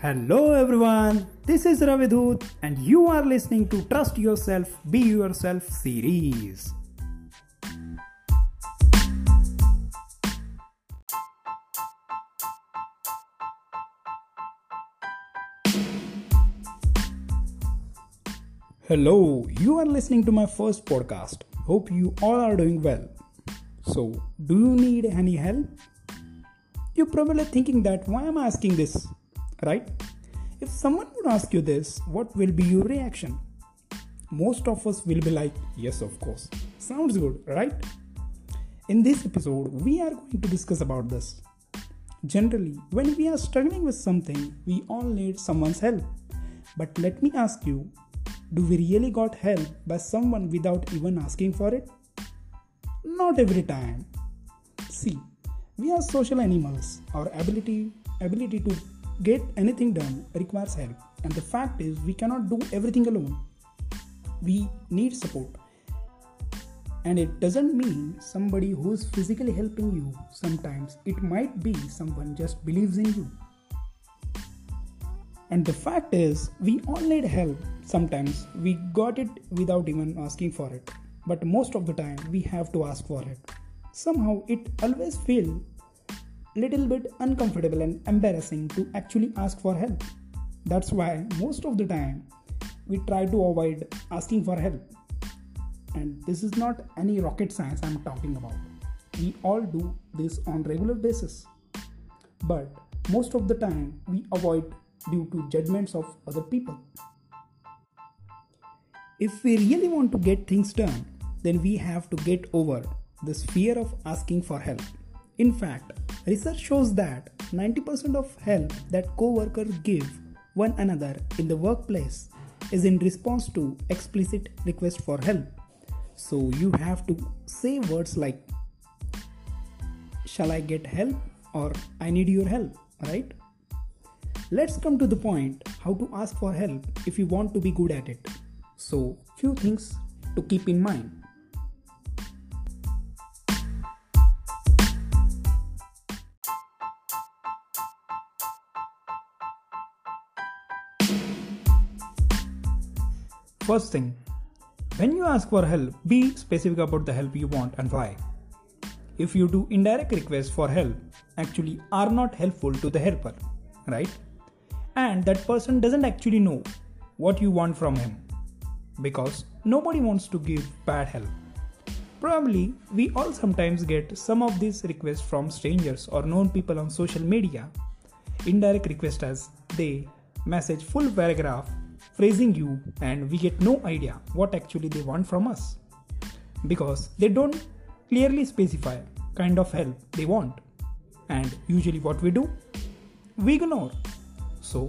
Hello everyone, this is Ravidut and you are listening to Trust Yourself, Be Yourself series. Hello, you are listening to my first podcast. Hope you all are doing well. So, do you need any help? You're probably thinking that why am I asking this? Right? If someone would ask you this, what will be your reaction? Most of us will be like, yes, of course. Sounds good, right? In this episode, we are going to discuss about this. Generally, when we are struggling with something, we all need someone's help. But let me ask you, do we really got help by someone without even asking for it? Not every time. See, we are social animals. Our ability ability to get anything done requires help. And the fact is we cannot do everything alone. We need support. And it doesn't mean somebody who's physically helping you. Sometimes it might be someone just believes in you. And the fact is, we all need help. Sometimes we got it without even asking for it. But most of the time, we have to ask for it. Somehow, it always feels little bit uncomfortable and embarrassing to actually ask for help. That's why most of the time we try to avoid asking for help. And this is not any rocket science I'm talking about. We all do this on regular basis. But most of the time we avoid due to judgments of other people. If we really want to get things done, then we have to get over this fear of asking for help. In fact, research shows that 90% of help that co-workers give one another in the workplace is in response to explicit request for help. So you have to say words like shall I get help or I need your help, right? Let's come to the point how to ask for help if you want to be good at it. So, few things to keep in mind. First thing, when you ask for help, be specific about the help you want and why. If you do indirect requests for help, actually are not helpful to the helper, right? and that person doesn't actually know what you want from him because nobody wants to give bad help. Probably, we all sometimes get some of these requests from strangers or known people on social media. Indirect request as they message full paragraph praising you, and we get no idea what actually they want from us because they don't clearly specify kind of help they want. And usually, what we do, we ignore so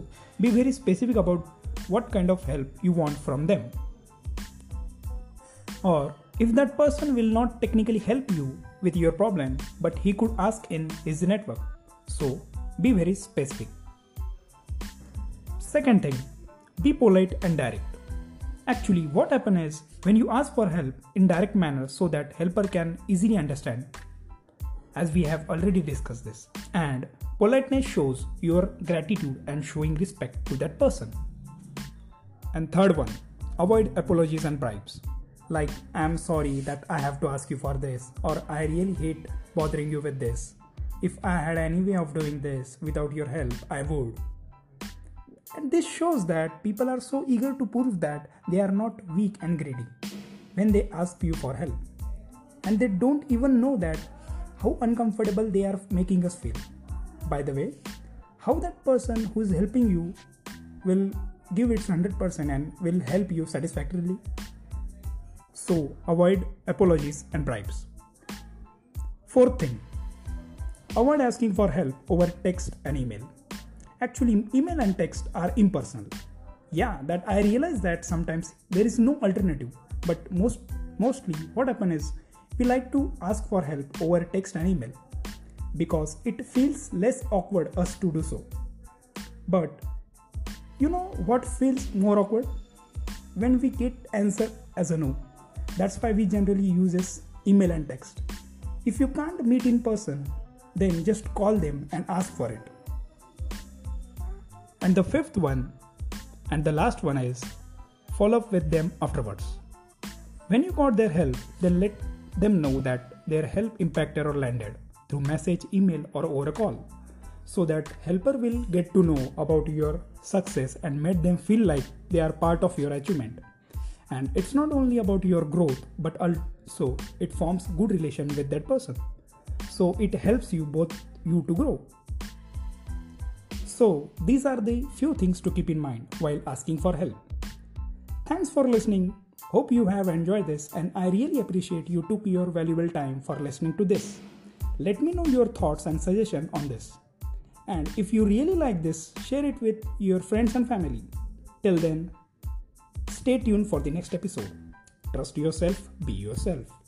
be very specific about what kind of help you want from them. Or if that person will not technically help you with your problem, but he could ask in his network. So be very specific. Second thing, be polite and direct. Actually, what happens is when you ask for help in direct manner so that helper can easily understand, as we have already discussed this, and Politeness shows your gratitude and showing respect to that person. And third one, avoid apologies and bribes. Like, I'm sorry that I have to ask you for this, or I really hate bothering you with this. If I had any way of doing this without your help, I would. And this shows that people are so eager to prove that they are not weak and greedy when they ask you for help. And they don't even know that how uncomfortable they are making us feel. By the way how that person who is helping you will give its 100% and will help you satisfactorily? So avoid apologies and bribes. Fourth thing avoid asking for help over text and email actually email and text are impersonal yeah that i realize that sometimes there is no alternative but most mostly what happens is we like to ask for help over text and email because it feels less awkward us to do so. But you know what feels more awkward? When we get answer as a no. That's why we generally use email and text. If you can't meet in person, then just call them and ask for it. And the fifth one, and the last one is follow up with them afterwards. When you got their help, then let them know that their help impacted or landed through message, email, or over a call so that helper will get to know about your success and make them feel like they are part of your achievement. And it's not only about your growth but also it forms good relation with that person. So it helps you both you to grow so these are the few things to keep in mind while asking for help. Thanks for listening. Hope you have enjoyed this and i really appreciate you took your valuable time for listening to this. Let me know your thoughts and suggestions on this. And if you really like this share it with your friends and family. Till then Stay tuned for the next episode. Trust yourself, be yourself.